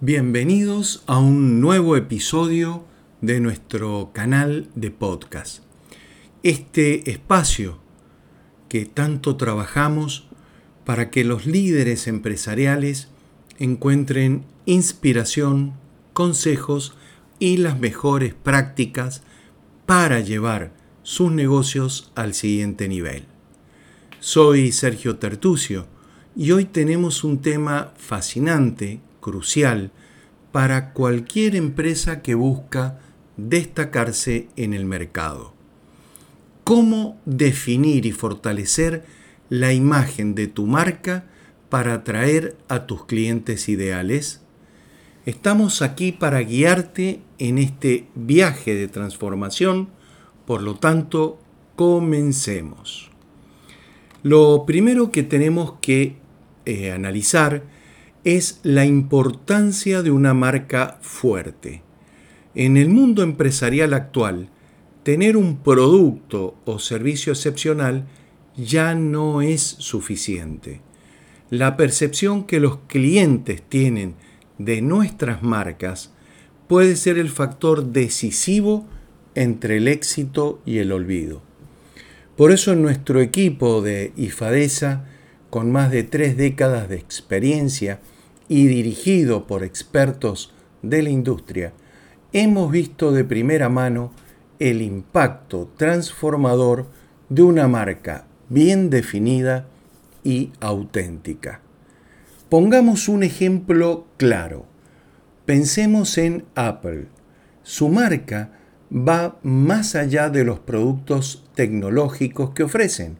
Bienvenidos a un nuevo episodio de nuestro canal de podcast. Este espacio que tanto trabajamos para que los líderes empresariales encuentren inspiración, consejos y las mejores prácticas para llevar sus negocios al siguiente nivel. Soy Sergio Tertucio y hoy tenemos un tema fascinante, crucial, para cualquier empresa que busca destacarse en el mercado. ¿Cómo definir y fortalecer la imagen de tu marca para atraer a tus clientes ideales? Estamos aquí para guiarte en este viaje de transformación, por lo tanto, comencemos. Lo primero que tenemos que eh, analizar es la importancia de una marca fuerte. En el mundo empresarial actual, tener un producto o servicio excepcional ya no es suficiente. La percepción que los clientes tienen de nuestras marcas puede ser el factor decisivo entre el éxito y el olvido. Por eso en nuestro equipo de IFADESA, con más de tres décadas de experiencia y dirigido por expertos de la industria, hemos visto de primera mano el impacto transformador de una marca bien definida y auténtica. Pongamos un ejemplo claro. Pensemos en Apple. Su marca va más allá de los productos tecnológicos que ofrecen.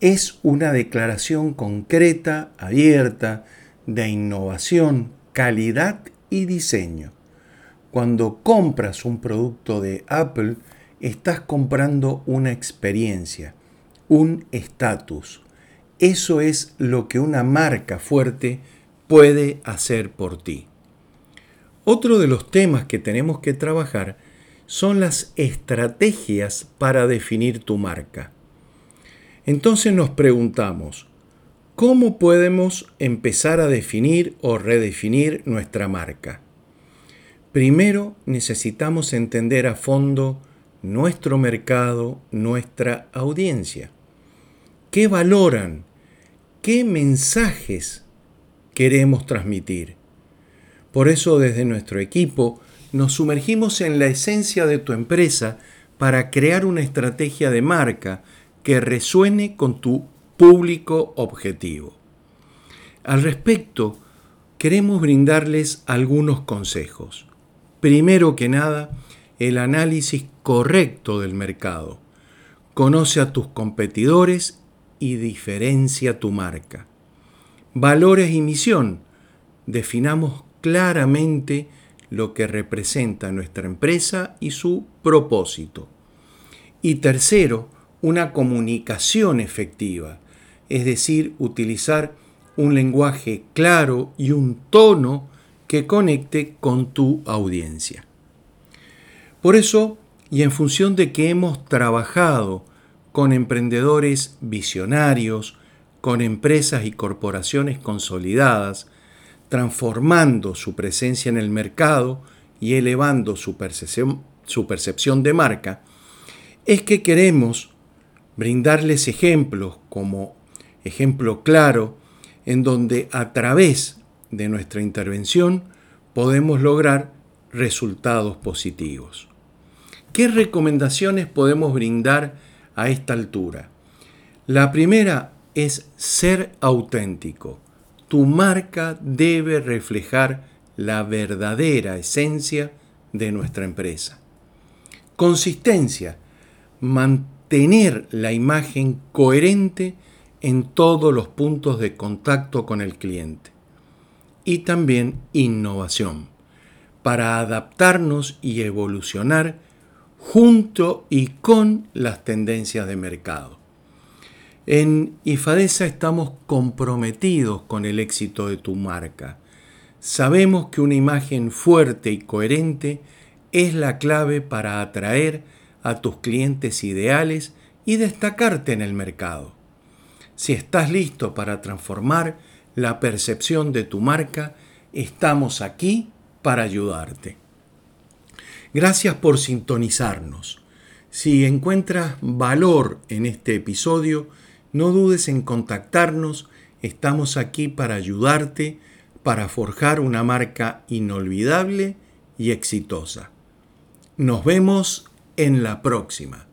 Es una declaración concreta, abierta, de innovación, calidad y diseño. Cuando compras un producto de Apple, estás comprando una experiencia, un estatus, eso es lo que una marca fuerte puede hacer por ti. Otro de los temas que tenemos que trabajar son las estrategias para definir tu marca. Entonces nos preguntamos, ¿cómo podemos empezar a definir o redefinir nuestra marca? Primero necesitamos entender a fondo nuestro mercado, nuestra audiencia. ¿Qué valoran? qué mensajes queremos transmitir. Por eso desde nuestro equipo nos sumergimos en la esencia de tu empresa para crear una estrategia de marca que resuene con tu público objetivo. Al respecto, queremos brindarles algunos consejos. Primero que nada, el análisis correcto del mercado. Conoce a tus competidores y diferencia tu marca. Valores y misión. Definamos claramente lo que representa nuestra empresa y su propósito. Y tercero, una comunicación efectiva, es decir, utilizar un lenguaje claro y un tono que conecte con tu audiencia. Por eso, y en función de que hemos trabajado con emprendedores visionarios, con empresas y corporaciones consolidadas, transformando su presencia en el mercado y elevando su percepción, su percepción de marca, es que queremos brindarles ejemplos como ejemplo claro en donde a través de nuestra intervención podemos lograr resultados positivos. ¿Qué recomendaciones podemos brindar a esta altura. La primera es ser auténtico. Tu marca debe reflejar la verdadera esencia de nuestra empresa. Consistencia. Mantener la imagen coherente en todos los puntos de contacto con el cliente. Y también innovación, para adaptarnos y evolucionar junto y con las tendencias de mercado. En IFADESA estamos comprometidos con el éxito de tu marca. Sabemos que una imagen fuerte y coherente es la clave para atraer a tus clientes ideales y destacarte en el mercado. Si estás listo para transformar la percepción de tu marca, estamos aquí para ayudarte. Gracias por sintonizarnos. Si encuentras valor en este episodio, no dudes en contactarnos. Estamos aquí para ayudarte, para forjar una marca inolvidable y exitosa. Nos vemos en la próxima.